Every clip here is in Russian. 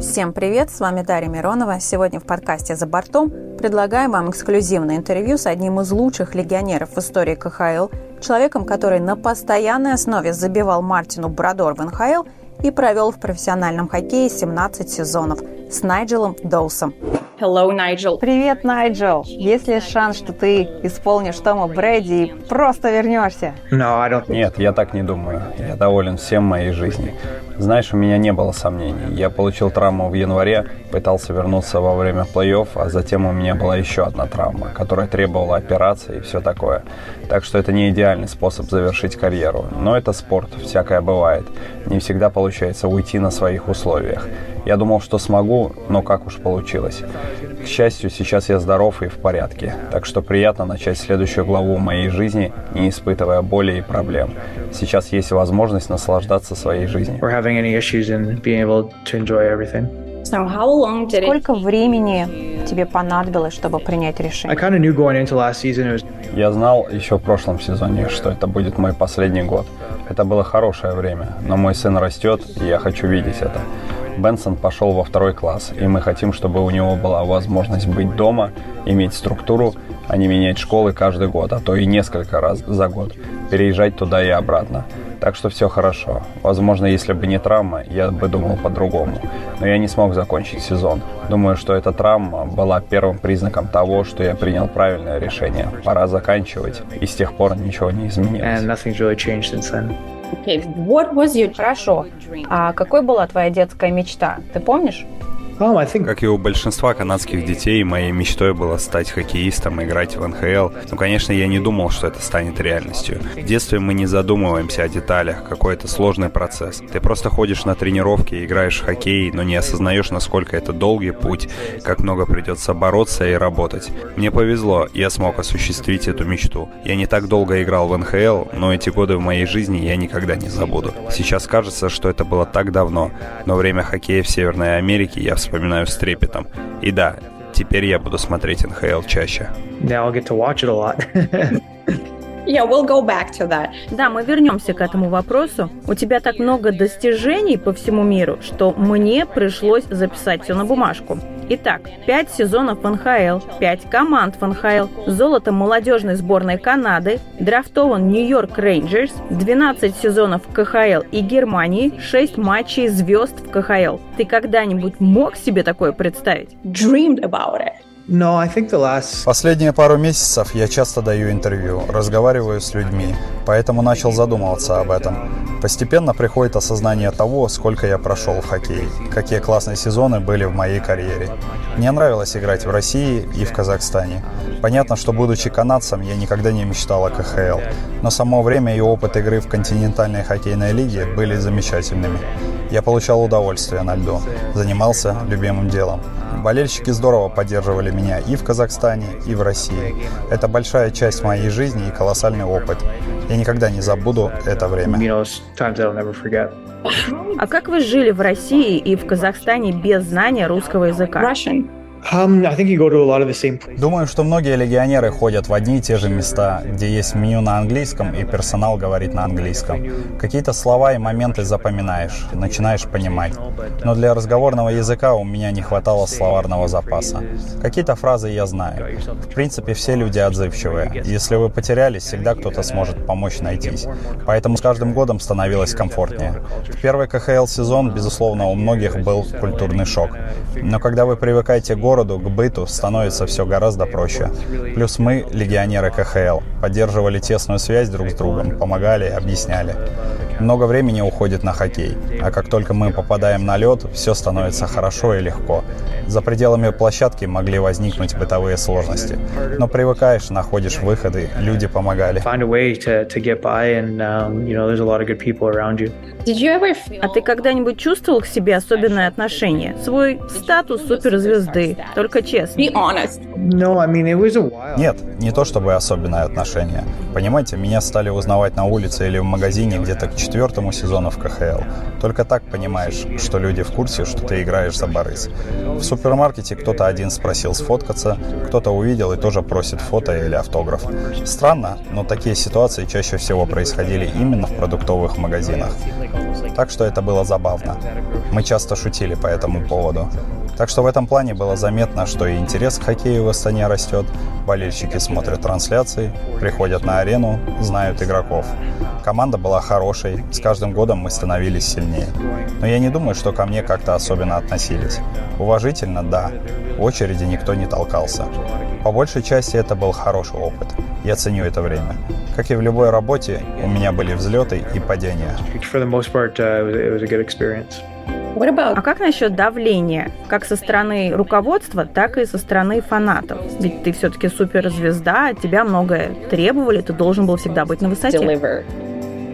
Всем привет, с вами Дарья Миронова. Сегодня в подкасте «За бортом» предлагаем вам эксклюзивное интервью с одним из лучших легионеров в истории КХЛ, человеком, который на постоянной основе забивал Мартину Брадор в НХЛ и провел в профессиональном хоккее 17 сезонов с Найджелом Доусом. Hello, Найджел. Привет, Найджел. Есть ли шанс, что ты исполнишь Тома Брэди и просто вернешься? No, I don't. Нет, я так не думаю. Я доволен всем моей жизни. Знаешь, у меня не было сомнений. Я получил травму в январе, пытался вернуться во время плей-офф, а затем у меня была еще одна травма, которая требовала операции и все такое. Так что это не идеальный способ завершить карьеру. Но это спорт, всякое бывает. Не всегда получается уйти на своих условиях. Я думал, что смогу, но как уж получилось. К счастью, сейчас я здоров и в порядке, так что приятно начать следующую главу моей жизни, не испытывая боли и проблем. Сейчас есть возможность наслаждаться своей жизнью. We're having any issues in being able to enjoy everything. So how long did it Сколько времени тебе понадобилось, чтобы принять I решение? kind of knew going into last season it was Я знал еще в прошлом сезоне, что это будет мой последний год. Это было хорошее время, но мой сын растет, и я хочу видеть это. Бенсон пошел во второй класс, и мы хотим, чтобы у него была возможность быть дома, иметь структуру, а не менять школы каждый год, а то и несколько раз за год, переезжать туда и обратно. Так что все хорошо. Возможно, если бы не травма, я бы думал по-другому. Но я не смог закончить сезон. Думаю, что эта травма была первым признаком того, что я принял правильное решение. Пора заканчивать. И с тех пор ничего не изменилось. Okay, what was your Хорошо. А какой была твоя детская мечта? Ты помнишь? Как и у большинства канадских детей, моей мечтой было стать хоккеистом, играть в НХЛ. Но, конечно, я не думал, что это станет реальностью. В детстве мы не задумываемся о деталях, какой это сложный процесс. Ты просто ходишь на тренировки, играешь в хоккей, но не осознаешь, насколько это долгий путь, как много придется бороться и работать. Мне повезло, я смог осуществить эту мечту. Я не так долго играл в НХЛ, но эти годы в моей жизни я никогда не забуду. Сейчас кажется, что это было так давно, но время хоккея в Северной Америке я вспоминаю с трепетом. И да, теперь я буду смотреть НХЛ чаще. now I'll get to watch it a lot. Yeah, we'll go back to that. Да, мы вернемся к этому вопросу. У тебя так много достижений по всему миру, что мне пришлось записать все на бумажку. Итак, 5 сезонов в НХЛ, 5 команд в НХЛ, золото молодежной сборной Канады, драфтован Нью-Йорк Рейнджерс, 12 сезонов в КХЛ и Германии, 6 матчей звезд в КХЛ. Ты когда-нибудь мог себе такое представить? Dreamed about it. Последние пару месяцев я часто даю интервью, разговариваю с людьми, поэтому начал задумываться об этом. Постепенно приходит осознание того, сколько я прошел в хоккей, какие классные сезоны были в моей карьере. Мне нравилось играть в России и в Казахстане. Понятно, что будучи канадцем, я никогда не мечтал о КХЛ, но само время и опыт игры в континентальной хоккейной лиге были замечательными. Я получал удовольствие на льду, занимался любимым делом. Болельщики здорово поддерживали меня и в Казахстане, и в России. Это большая часть моей жизни и колоссальный опыт. Я никогда не забуду это время. А как вы жили в России и в Казахстане без знания русского языка? Russian. Думаю, что многие легионеры ходят в одни и те же места, где есть меню на английском и персонал говорит на английском. Какие-то слова и моменты запоминаешь, начинаешь понимать. Но для разговорного языка у меня не хватало словарного запаса. Какие-то фразы я знаю. В принципе, все люди отзывчивые. Если вы потерялись, всегда кто-то сможет помочь найтись. Поэтому с каждым годом становилось комфортнее. В первый КХЛ сезон, безусловно, у многих был культурный шок. Но когда вы привыкаете к городу, к быту, становится все гораздо проще. Плюс мы, легионеры КХЛ, поддерживали тесную связь друг с другом, помогали, объясняли. Много времени уходит на хоккей, а как только мы попадаем на лед, все становится хорошо и легко. За пределами площадки могли возникнуть бытовые сложности. Но привыкаешь, находишь выходы, люди помогали. Um, А ты когда-нибудь чувствовал к себе особенное отношение? Свой статус суперзвезды? Только честно. Нет, не то чтобы особенное отношение. Понимаете, меня стали узнавать на улице или в магазине где-то к четвертому сезону в КХЛ. Только так понимаешь, что люди в курсе, что ты играешь за Борис. В супермаркете кто-то один спросил сфоткаться, кто-то увидел и тоже просит фото или автограф. Странно, но такие ситуации чаще всего происходили именно в продуктовых магазинах. Так что это было забавно. Мы часто шутили по этому поводу. Так что в этом плане было заметно, что и интерес к хоккею в Астане растет, болельщики смотрят трансляции, приходят на арену, знают игроков. Команда была хорошей, с каждым годом мы становились сильнее. Но я не думаю, что ко мне как-то особенно относились. Уважительно, да. В очереди никто не толкался. По большей части это был хороший опыт. Я ценю это время. Как и в любой работе, у меня были взлеты и падения. It, it А как насчет давления? Как со стороны руководства, так и со стороны фанатов. Ведь ты все-таки суперзвезда, от тебя многое требовали, ты должен был всегда быть на высоте. deliver?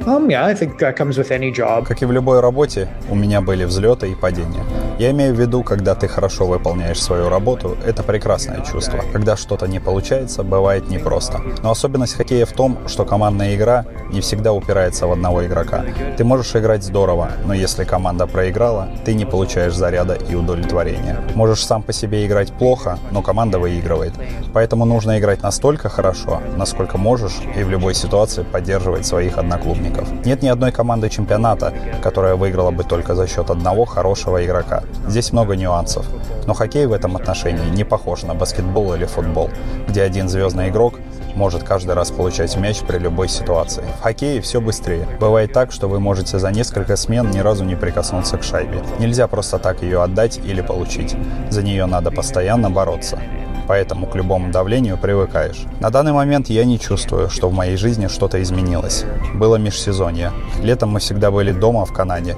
Um, yeah, I think that comes with any job. Как и в любой работе, у меня были взлеты и падения. Я имею в виду, когда ты хорошо выполняешь свою работу, это прекрасное чувство. Когда что-то не получается, бывает непросто. Но особенность хоккея в том, что командная игра не всегда упирается в одного игрока. Ты можешь играть здорово, но если команда проиграла, ты не получаешь заряда и удовлетворения. Можешь сам по себе играть плохо, но команда выигрывает. Поэтому нужно играть настолько хорошо, насколько можешь, и в любой ситуации поддерживать своих одноклубников. Нет ни одной команды чемпионата, которая выиграла бы только за счет одного хорошего игрока. Здесь много нюансов. Но хоккей в этом отношении не похож на баскетбол или футбол, где один звездный игрок может каждый раз получать мяч при любой ситуации. В хоккее все быстрее. Бывает так, что вы можете за несколько смен ни разу не прикоснуться к шайбе. Нельзя просто так ее отдать или получить. За нее надо постоянно бороться поэтому к любому давлению привыкаешь. На данный момент я не чувствую, что в моей жизни что-то изменилось. Было межсезонье. Летом мы всегда были дома в Канаде.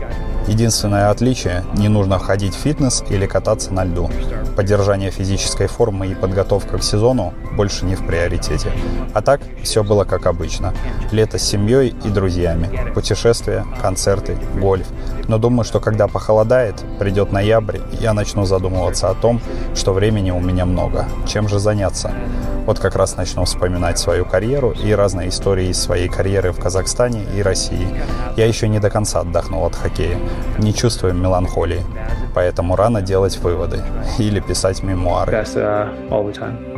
Единственное отличие – не нужно ходить в фитнес или кататься на льду. Поддержание физической формы и подготовка к сезону больше не в приоритете. А так, все было как обычно. Лето с семьей и друзьями. Путешествия, концерты, гольф. Но думаю, что когда похолодает, придет ноябрь, я начну задумываться о том, что времени у меня много. Чем же заняться? Вот как раз начну вспоминать свою карьеру и разные истории из своей карьеры в Казахстане и России. Я еще не до конца отдохнул от хоккея, не чувствую меланхолии, поэтому рано делать выводы или писать мемуары. That's uh, all the time.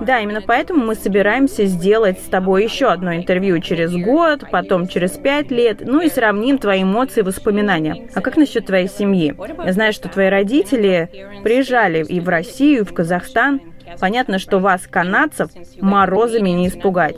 Да, именно поэтому мы собираемся сделать с тобой еще одно интервью через год, потом через пять лет, ну и сравним твои эмоции и воспоминания. А как насчет твоей семьи? Я знаю, что твои родители приезжали и в Россию, и в Казахстан. Понятно, что вас, канадцев, морозами не испугать.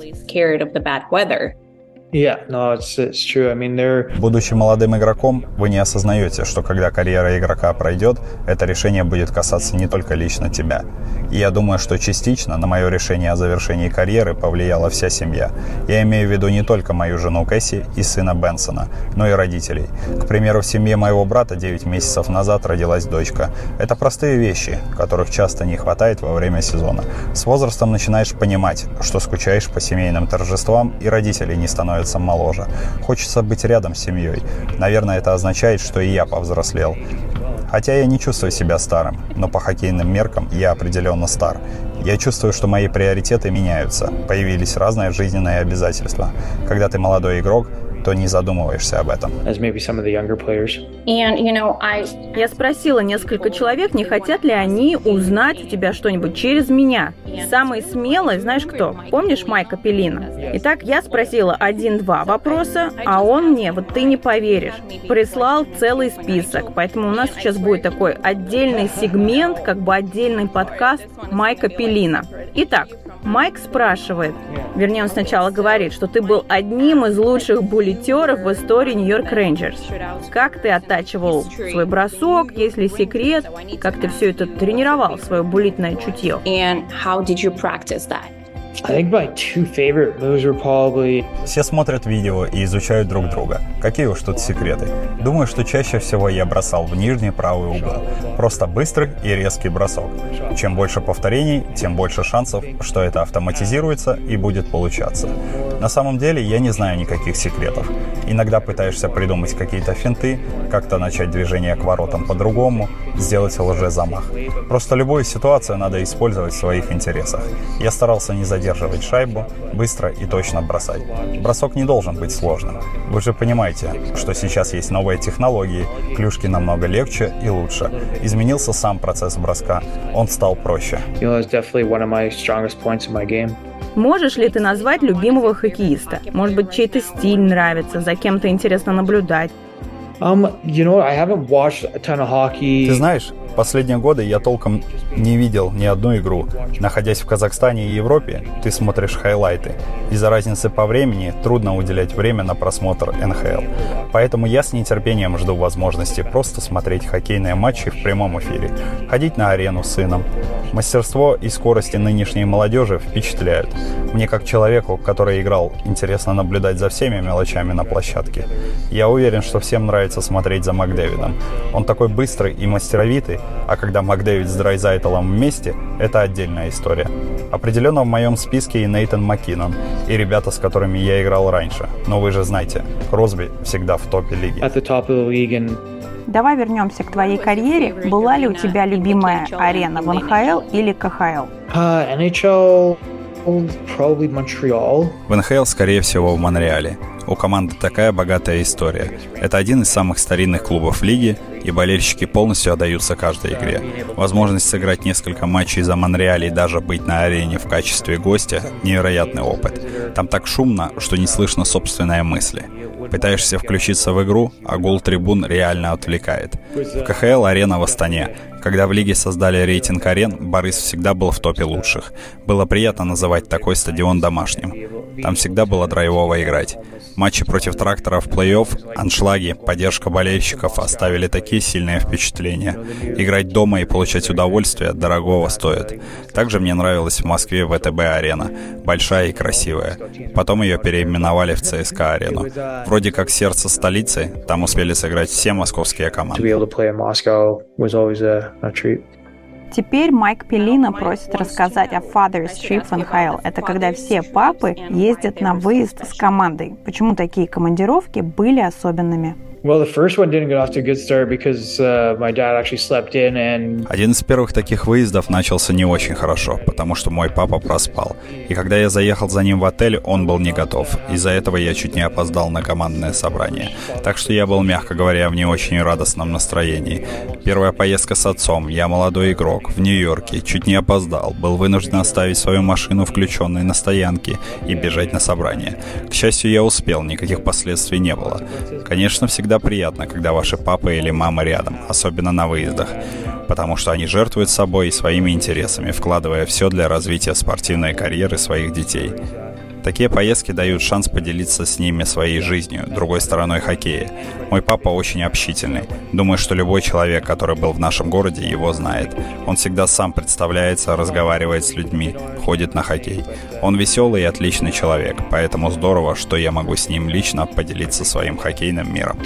Будучи молодым игроком, вы не осознаете, что когда карьера игрока пройдет, это решение будет касаться не только лично тебя. И я думаю, что частично на мое решение о завершении карьеры повлияла вся семья. Я имею в виду не только мою жену Кэсси и сына Бенсона, но и родителей. К примеру, в семье моего брата 9 месяцев назад родилась дочка. Это простые вещи, которых часто не хватает во время сезона. С возрастом начинаешь понимать, что скучаешь по семейным торжествам, и родители не становятся моложе. Хочется быть рядом с семьей. Наверное, это означает, что и я повзрослел. Хотя я не чувствую себя старым, но по хоккейным меркам я определенно стар. Я чувствую, что мои приоритеты меняются. Появились разные жизненные обязательства. Когда ты молодой игрок, то не задумываешься об этом. Я спросила несколько человек, не хотят ли они узнать у тебя что-нибудь через меня. Самый смелый, знаешь кто? Помнишь Майка Пелина? Итак, я спросила один-два вопроса, а он мне, вот ты не поверишь, прислал целый список. Поэтому у нас сейчас будет такой отдельный сегмент, как бы отдельный подкаст Майка Пелина. Итак, Майк спрашивает, вернее, он сначала говорит, что ты был одним из лучших буллетеров в истории Нью-Йорк Рейнджерс. Как ты оттачивал свой бросок, есть ли секрет, как ты все это тренировал, свое буллитное чутье? and how did you practice that? Все смотрят видео и изучают друг друга. Какие уж тут секреты. Думаю, что чаще всего я бросал в нижний правый угол. Просто быстрый и резкий бросок. Чем больше повторений, тем больше шансов, что это автоматизируется и будет получаться. На самом деле я не знаю никаких секретов. Иногда пытаешься придумать какие-то финты, как-то начать движение к воротам по-другому, сделать лже-замах. Просто любую ситуацию надо использовать в своих интересах. Я старался не задерживать шайбу, быстро и точно бросать. Бросок не должен быть сложным. Вы же понимаете, что сейчас есть новые технологии, клюшки намного легче и лучше. Изменился сам процесс броска, он стал проще. Можешь ли ты назвать любимого хоккеиста? Может быть, чей-то стиль нравится, за кем-то интересно наблюдать? Um. Ты знаешь, последние годы я толком не видел ни одну игру. Находясь в Казахстане и Европе, ты смотришь хайлайты. Из-за разницы по времени трудно уделять время на просмотр НХЛ. Поэтому я с нетерпением жду возможности просто смотреть хоккейные матчи в прямом эфире, ходить на арену с сыном. Мастерство и скорости нынешней молодежи впечатляют. Мне как человеку, который играл, интересно наблюдать за всеми мелочами на площадке. Я уверен, что всем нравится смотреть за Макдэвидом. Он такой быстрый и мастеровитый, а когда Макдэвид с Драйзайтелом вместе, это отдельная история. Определенно в моем списке и Нейтан Маккинон, и ребята, с которыми я играл раньше. Но вы же знаете, Кросби всегда в топе лиги. At the top of the league and Давай вернемся к твоей карьере. Была ли у тебя любимая арена в НХЛ или КХЛ? uh, NHL. В НХЛ, скорее всего, в Монреале. У команды такая богатая история. Это один из самых старинных клубов лиги, и болельщики полностью отдаются каждой игре. Возможность сыграть несколько матчей за Монреаль и даже быть на арене в качестве гостя – невероятный опыт. Там так шумно, что не слышно собственные мысли. Пытаешься включиться в игру, а гул трибун реально отвлекает. В КХЛ арена в Астане. Когда в лиге создали рейтинг арен, Борис всегда был в топе лучших. Было приятно называть такой стадион домашним. Там всегда было драйвово играть. Матчи против трактора в плей-офф, аншлаги, поддержка болельщиков оставили такие сильные впечатления. Играть дома и получать удовольствие дорогого стоит. Также мне нравилась в Москве ВТБ-арена. Большая и красивая. Потом ее переименовали в ЦСКА-арену. Вроде как сердце столицы, там успели сыграть все московские команды. Теперь Майк Пелина просит рассказать о Father's Trip в НХЛ. Это когда все папы ездят на выезд с командой. Почему такие командировки были особенными? Один из первых таких выездов начался не очень хорошо, потому что мой папа проспал. И когда я заехал за ним в отель, он был не готов. Из-за этого я чуть не опоздал на командное собрание. Так что я был, мягко говоря, в не очень радостном настроении. Первая поездка с отцом, я молодой игрок, в Нью-Йорке, чуть не опоздал, был вынужден оставить свою машину включенной на стоянке и бежать на собрание. К счастью, я успел, никаких последствий не было. Конечно, всегда приятно, когда ваши папа или мама рядом, особенно на выездах, потому что они жертвуют собой и своими интересами, вкладывая все для развития спортивной карьеры своих детей. Такие поездки дают шанс поделиться с ними своей жизнью, другой стороной хоккея. Мой папа очень общительный. Думаю, что любой человек, который был в нашем городе, его знает. Он всегда сам представляется, разговаривает с людьми, ходит на хоккей. Он веселый и отличный человек, поэтому здорово, что я могу с ним лично поделиться своим хоккейным миром.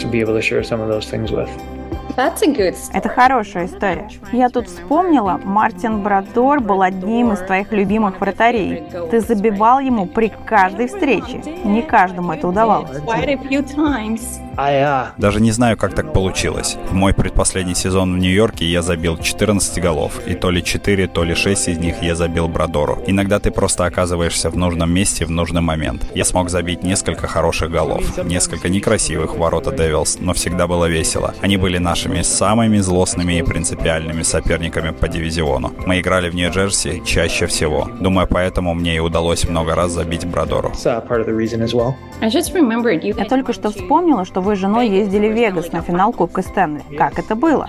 Это хорошая история. Я тут вспомнила, Мартин Брадор был одним из твоих любимых вратарей. Ты забивал ему при каждой встрече. Не каждому это удавалось. quite a few times. I uh, Даже не знаю, как так получилось. В мой предпоследний сезон в Нью-Йорке я забил 14 голов, и то ли 4, то ли 6 из них я забил Брадору. Иногда ты просто оказываешься в нужном месте в нужный момент. Я смог забить несколько хороших голов, несколько некрасивых ворота Девилс, но всегда было весело. Они были нашими самыми злостными и принципиальными соперниками по дивизиону. Мы играли в Нью-Джерси чаще всего. Думаю, поэтому мне и удалось много раз забить Брадору. uh, Я только что вспомнила, что вы с женой ездили в Вегас на финал Кубка Стэнли. Как это было?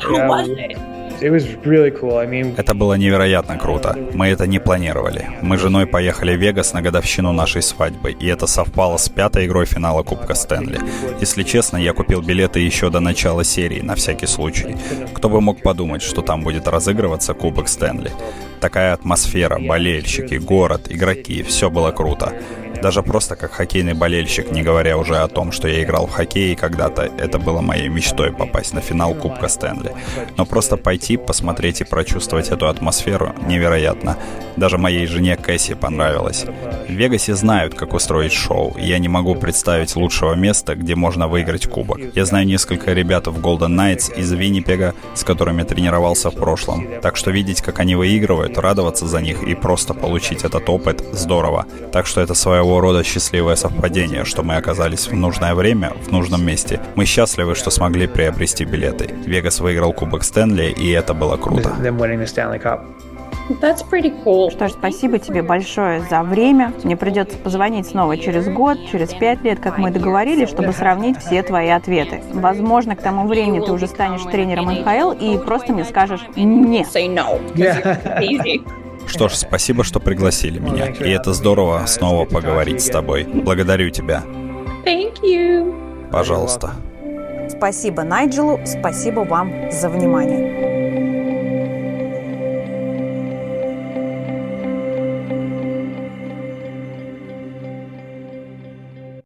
Это было невероятно круто. Мы это не планировали. Мы с женой поехали в Вегас на годовщину нашей свадьбы, и это совпало с пятой игрой финала Кубка Стэнли. Если честно, я купил билеты еще до начала серии, на всякий случай. Кто бы мог подумать, что там будет разыгрываться Кубок Стэнли. Такая атмосфера, болельщики, город, игроки, все было круто. Даже просто как хоккейный болельщик, не говоря уже о том, что я играл в хоккей когда-то это было моей мечтой попасть на финал Кубка Стэнли. Но просто пойти, посмотреть и прочувствовать эту атмосферу невероятно. Даже моей жене Кэсси понравилось. В Вегасе знают, как устроить шоу, и я не могу представить лучшего места, где можно выиграть кубок. Я знаю несколько ребят в Golden Knights из Виннипега, с которыми тренировался в прошлом. Так что видеть, как они выигрывают, радоваться за них и просто получить этот опыт – здорово. Так что это своего рода счастливое совпадение, что мы оказались в нужное время, в нужном месте. Мы счастливы, что смогли приобрести билеты. Вегас выиграл Кубок Стэнли, и это было круто. That's pretty cool. Что ж, спасибо тебе большое за время. Мне придется позвонить снова через год, через пять лет, как мы договорились, чтобы сравнить все твои ответы. Возможно, к тому времени ты уже станешь тренером НХЛ и просто мне скажешь «нет». Что ж, спасибо, что пригласили меня. И это здорово снова поговорить с тобой. Благодарю тебя. Thank you. Пожалуйста. Спасибо Найджелу, спасибо вам за внимание.